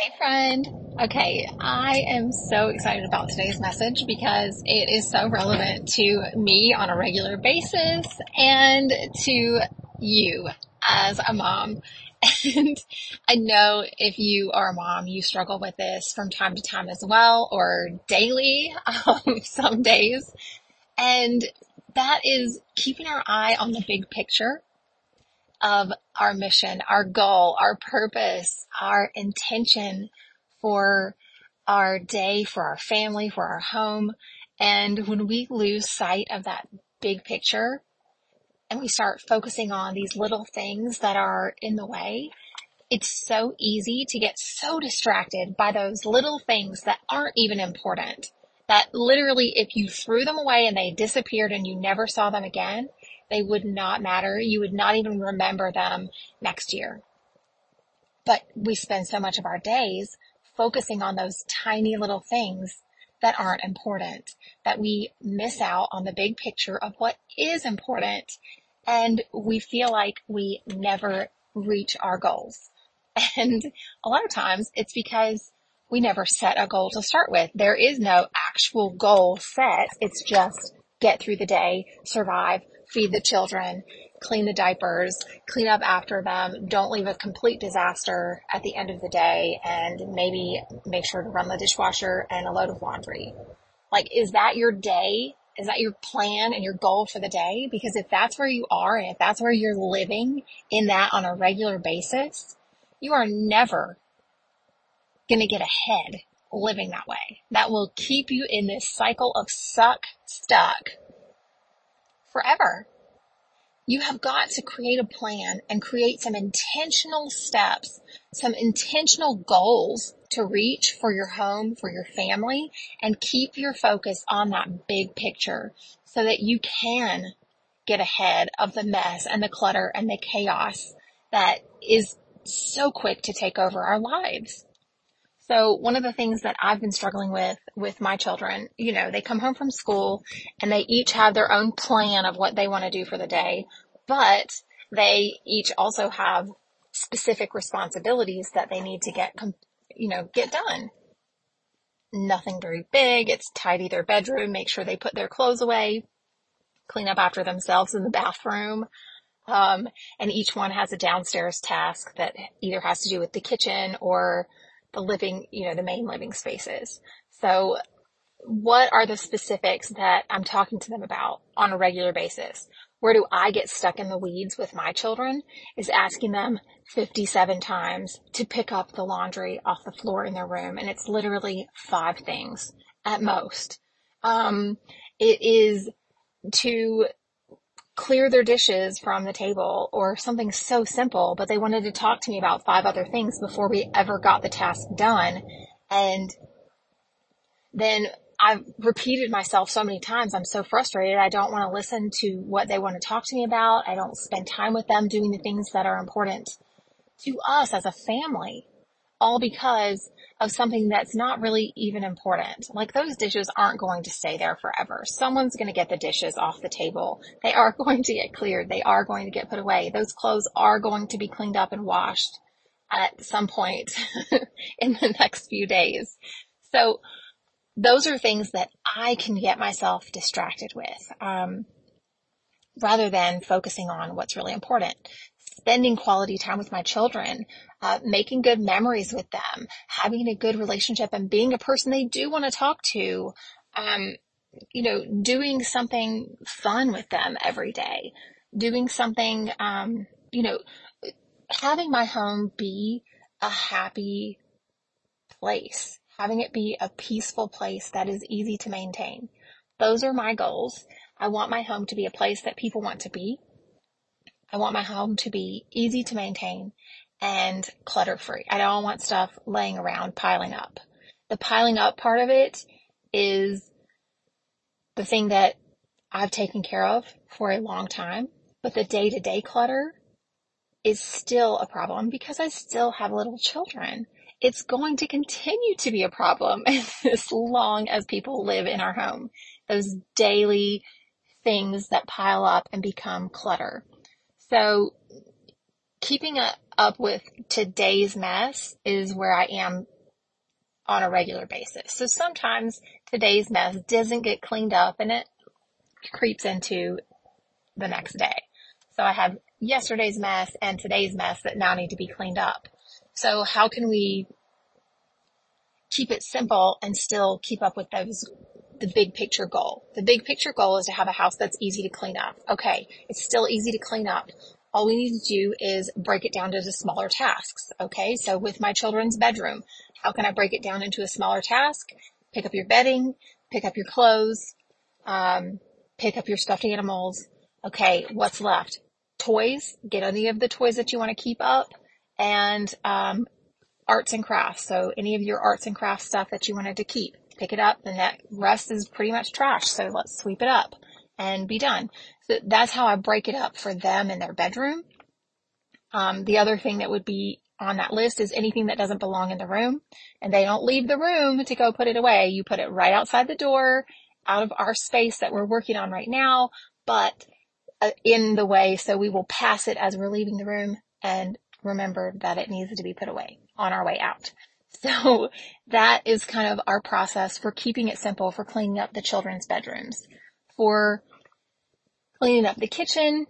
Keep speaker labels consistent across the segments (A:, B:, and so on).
A: Hey friend. Okay, I am so excited about today's message because it is so relevant to me on a regular basis and to you as a mom. And I know if you are a mom, you struggle with this from time to time as well or daily, um, some days. And that is keeping our eye on the big picture of our mission, our goal, our purpose, our intention for our day, for our family, for our home. And when we lose sight of that big picture and we start focusing on these little things that are in the way, it's so easy to get so distracted by those little things that aren't even important. That literally, if you threw them away and they disappeared and you never saw them again, they would not matter. You would not even remember them next year. But we spend so much of our days focusing on those tiny little things that aren't important, that we miss out on the big picture of what is important. And we feel like we never reach our goals. And a lot of times it's because we never set a goal to start with. There is no actual goal set. It's just get through the day, survive, feed the children, clean the diapers, clean up after them, don't leave a complete disaster at the end of the day, and maybe make sure to run the dishwasher and a load of laundry. Like, is that your day? Is that your plan and your goal for the day? Because if that's where you are and if that's where you're living in that on a regular basis, you are never going to get ahead living that way. That will keep you in this cycle of suck, stuck, forever. You have got to create a plan and create some intentional steps, some intentional goals to reach for your home, for your family, and keep your focus on that big picture so that you can get ahead of the mess and the clutter and the chaos that is so quick to take over our lives. So one of the things that I've been struggling with with my children, you know, they come home from school and they each have their own plan of what they want to do for the day, but they each also have specific responsibilities that they need to get, you know, get done. Nothing very big. It's tidy their bedroom, make sure they put their clothes away, clean up after themselves in the bathroom. Um, and each one has a downstairs task that either has to do with the kitchen or living, you know, the main living spaces. So what are the specifics that I'm talking to them about on a regular basis? Where do I get stuck in the weeds with my children is asking them 57 times to pick up the laundry off the floor in their room. And it's literally five things at most. Um, it is to clear their dishes from the table or something so simple, but they wanted to talk to me about five other things before we ever got the task done. And then I've repeated myself so many times. I'm so frustrated. I don't want to listen to what they want to talk to me about. I don't spend time with them doing the things that are important to us as a family, all because of something that's not really even important. Like those dishes aren't going to stay there forever. Someone's going to get the dishes off the table. They are going to get cleared. They are going to get put away. Those clothes are going to be cleaned up and washed at some point in the next few days. So those are things that I can get myself distracted with. Um, rather than focusing on what's really important spending quality time with my children, uh, making good memories with them, having a good relationship and being a person they do want to talk to, um, you know, doing something fun with them every day, doing something, um, you know, having my home be a happy place, having it be a peaceful place that is easy to maintain. Those are my goals. I want my home to be a place that people want to be. I want my home to be easy to maintain and clutter free. I don't want stuff laying around piling up. The piling up part of it is the thing that I've taken care of for a long time, but the day to day clutter is still a problem because I still have little children. It's going to continue to be a problem as long as people live in our home. Those daily things that pile up and become clutter. So keeping up with today's mess is where I am on a regular basis. So sometimes today's mess doesn't get cleaned up and it creeps into the next day. So I have yesterday's mess and today's mess that now need to be cleaned up. So how can we keep it simple and still keep up with those the big picture goal. The big picture goal is to have a house that's easy to clean up. Okay. It's still easy to clean up. All we need to do is break it down into smaller tasks. Okay. So with my children's bedroom, how can I break it down into a smaller task? Pick up your bedding, pick up your clothes, um, pick up your stuffed animals. Okay. What's left? Toys. Get any of the toys that you want to keep up and, um, arts and crafts. So any of your arts and crafts stuff that you wanted to keep pick it up. and that rest is pretty much trash. So let's sweep it up and be done. So that's how I break it up for them in their bedroom. Um, the other thing that would be on that list is anything that doesn't belong in the room and they don't leave the room to go put it away. You put it right outside the door out of our space that we're working on right now, but uh, in the way. So we will pass it as we're leaving the room and remember that it needs to be put away on our way out. So that is kind of our process for keeping it simple for cleaning up the children's bedrooms, for cleaning up the kitchen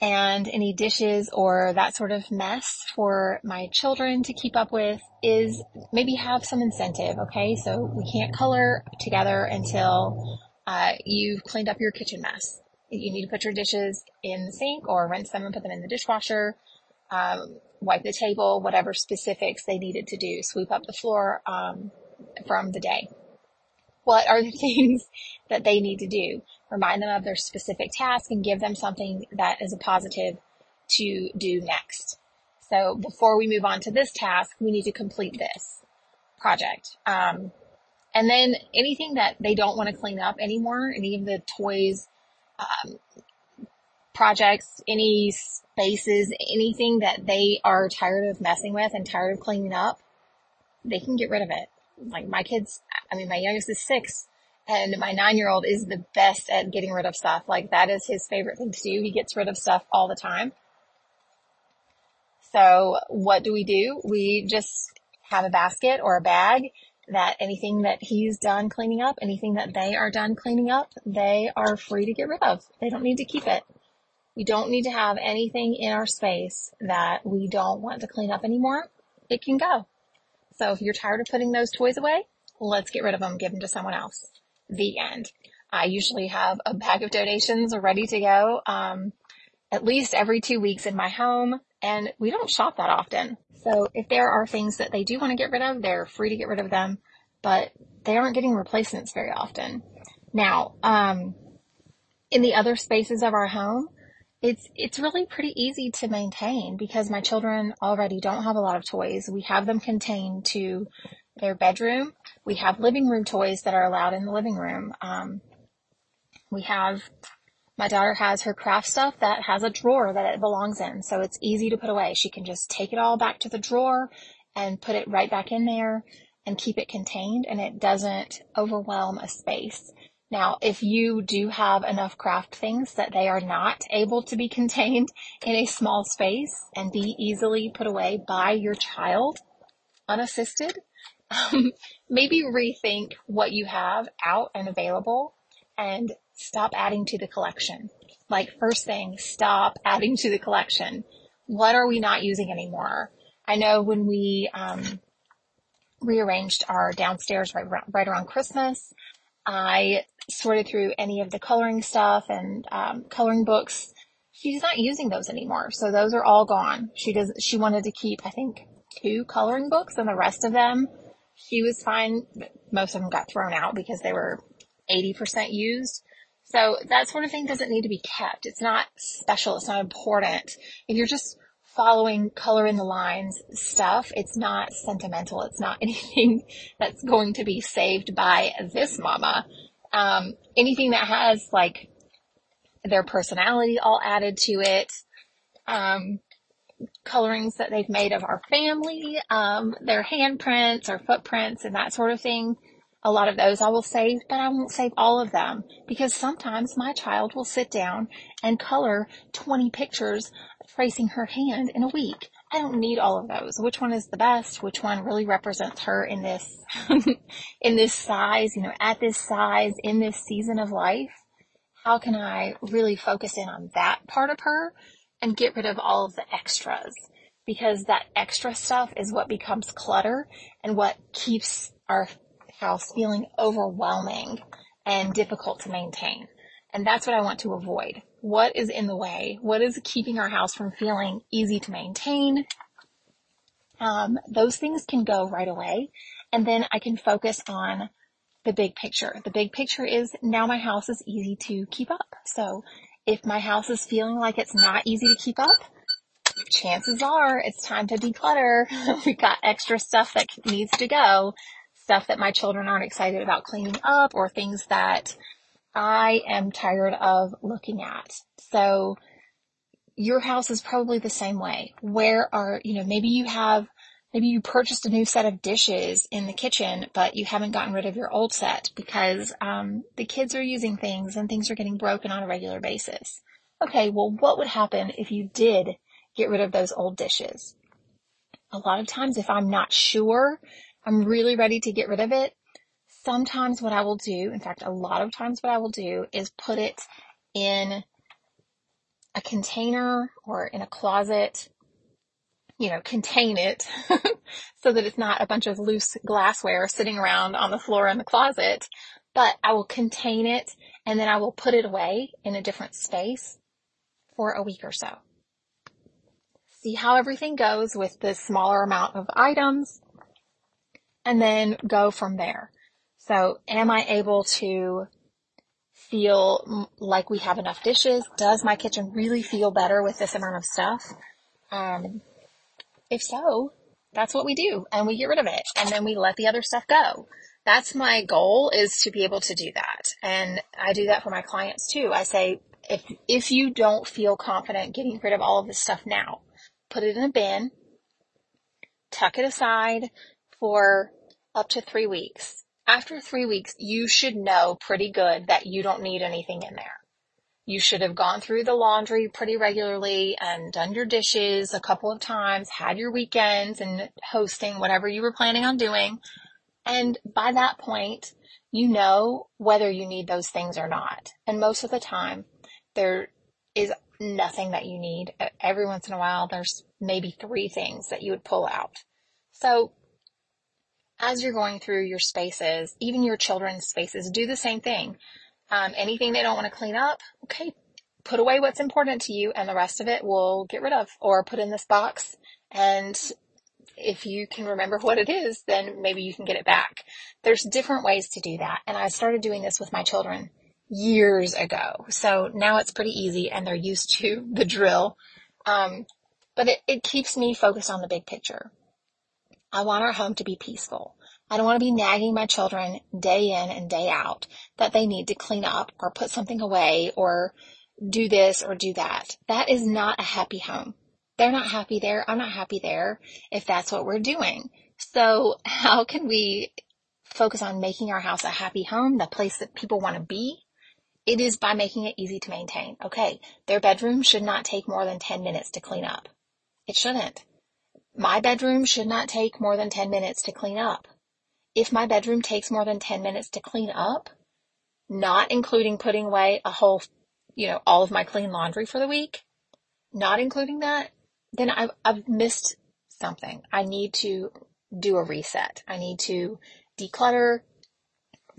A: and any dishes or that sort of mess for my children to keep up with is maybe have some incentive. Okay. So we can't color together until uh, you've cleaned up your kitchen mess. You need to put your dishes in the sink or rinse them and put them in the dishwasher. Um, wipe the table, whatever specifics they needed to do, sweep up the floor um, from the day. What are the things that they need to do? Remind them of their specific task and give them something that is a positive to do next. So before we move on to this task, we need to complete this project. Um, and then anything that they don't want to clean up anymore, any of the toys, um, projects, any spaces, anything that they are tired of messing with and tired of cleaning up, they can get rid of it. Like my kids, I mean, my youngest is six and my nine year old is the best at getting rid of stuff. Like that is his favorite thing to do. He gets rid of stuff all the time. So what do we do? We just have a basket or a bag that anything that he's done cleaning up, anything that they are done cleaning up, they are free to get rid of. They don't need to keep it. We don't need to have anything in our space that we don't want to clean up anymore. It can go. So if you're tired of putting those toys away, let's get rid of them, give them to someone else. The end. I usually have a bag of donations ready to go, um, at least every two weeks in my home and we don't shop that often. So if there are things that they do want to get rid of, they're free to get rid of them, but they aren't getting replacements very often. Now, um, in the other spaces of our home, it's it's really pretty easy to maintain because my children already don't have a lot of toys. We have them contained to their bedroom. We have living room toys that are allowed in the living room. Um, we have my daughter has her craft stuff that has a drawer that it belongs in, so it's easy to put away. She can just take it all back to the drawer and put it right back in there and keep it contained, and it doesn't overwhelm a space. Now, if you do have enough craft things that they are not able to be contained in a small space and be easily put away by your child unassisted, um, maybe rethink what you have out and available and stop adding to the collection. Like first thing, stop adding to the collection. What are we not using anymore? I know when we, um, rearranged our downstairs right, right around Christmas, I sorted through any of the coloring stuff and um, coloring books. She's not using those anymore, so those are all gone. She does. She wanted to keep, I think, two coloring books, and the rest of them, she was fine. Most of them got thrown out because they were 80% used. So that sort of thing doesn't need to be kept. It's not special. It's not important. If you're just following color in the lines stuff, it's not sentimental. It's not anything that's going to be saved by this mama um, anything that has like their personality all added to it, um, colorings that they've made of our family, um, their handprints or footprints and that sort of thing. A lot of those I will save, but I won't save all of them because sometimes my child will sit down and color 20 pictures tracing her hand in a week. I don't need all of those. Which one is the best? Which one really represents her in this, in this size, you know, at this size, in this season of life? How can I really focus in on that part of her and get rid of all of the extras? Because that extra stuff is what becomes clutter and what keeps our house feeling overwhelming and difficult to maintain. And that's what I want to avoid. What is in the way? What is keeping our house from feeling easy to maintain? Um, those things can go right away. And then I can focus on the big picture. The big picture is now my house is easy to keep up. So if my house is feeling like it's not easy to keep up, chances are it's time to declutter. We've got extra stuff that needs to go, stuff that my children aren't excited about cleaning up or things that I am tired of looking at. So your house is probably the same way. Where are, you know, maybe you have, maybe you purchased a new set of dishes in the kitchen, but you haven't gotten rid of your old set because, um, the kids are using things and things are getting broken on a regular basis. Okay, well, what would happen if you did get rid of those old dishes? A lot of times if I'm not sure, I'm really ready to get rid of it, sometimes what I will do, in fact, a lot of times what I will do is put it in a container or in a closet, you know, contain it so that it's not a bunch of loose glassware sitting around on the floor in the closet, but I will contain it and then I will put it away in a different space for a week or so. See how everything goes with the smaller amount of items and then go from there. So am I able to feel like we have enough dishes? Does my kitchen really feel better with this amount of stuff? Um, if so, that's what we do and we get rid of it and then we let the other stuff go. That's my goal is to be able to do that. And I do that for my clients too. I say, if, if you don't feel confident getting rid of all of this stuff now, put it in a bin, tuck it aside for up to three weeks after three weeks, you should know pretty good that you don't need anything in there. You should have gone through the laundry pretty regularly and done your dishes a couple of times, had your weekends and hosting whatever you were planning on doing. And by that point, you know whether you need those things or not. And most of the time, there is nothing that you need. Every once in a while, there's maybe three things that you would pull out. So as you're going through your spaces, even your children's spaces, do the same thing. Um, anything they don't want to clean up, okay, put away what's important to you and the rest of it we'll get rid of or put in this box. And if you can remember what it is, then maybe you can get it back. There's different ways to do that. And I started doing this with my children years ago. So now it's pretty easy and they're used to the drill. Um, but it, it keeps me focused on the big picture. I want our home to be peaceful. I don't want to be nagging my children day in and day out that they need to clean up or put something away or do this or do that. That is not a happy home. They're not happy there. I'm not happy there if that's what we're doing. So how can we focus on making our house a happy home, the place that people want to be? It is by making it easy to maintain. Okay. Their bedroom should not take more than 10 minutes to clean up. It shouldn't. My bedroom should not take more than 10 minutes to clean up. If my bedroom takes more than 10 minutes to clean up, not including putting away a whole, you know, all of my clean laundry for the week, not including that, then I've, I've missed something. I need to do a reset. I need to declutter,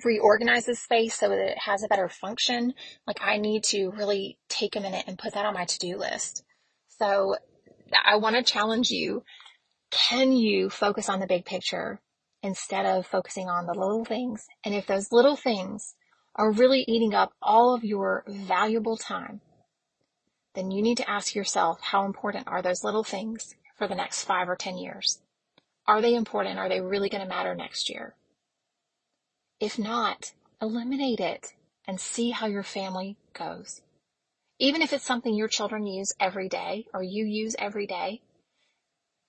A: reorganize the space so that it has a better function. Like I need to really take a minute and put that on my to-do list. So I want to challenge you can you focus on the big picture instead of focusing on the little things? And if those little things are really eating up all of your valuable time, then you need to ask yourself how important are those little things for the next five or 10 years? Are they important? Are they really going to matter next year? If not, eliminate it and see how your family goes. Even if it's something your children use every day or you use every day,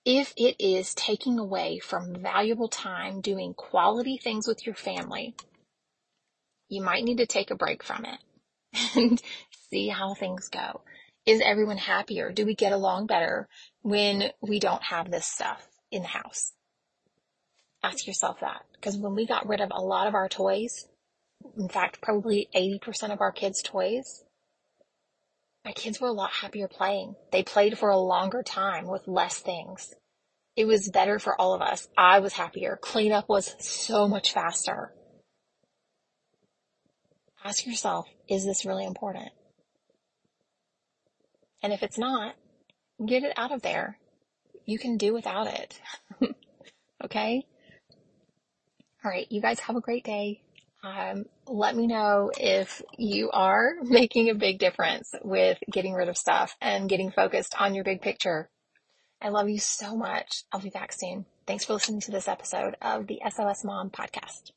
A: if it is taking away from valuable time doing quality things with your family, you might need to take a break from it and see how things go. Is everyone happier? Do we get along better when we don't have this stuff in the house? Ask yourself that. Because when we got rid of a lot of our toys, in fact, probably 80% of our kids' toys, my kids were a lot happier playing. They played for a longer time with less things. It was better for all of us. I was happier. Cleanup was so much faster. Ask yourself, is this really important? And if it's not, get it out of there. You can do without it. okay? All right. You guys have a great day. Um, let me know if you are making a big difference with getting rid of stuff and getting focused on your big picture. I love you so much. I'll be back soon. Thanks for listening to this episode of the SOS Mom podcast.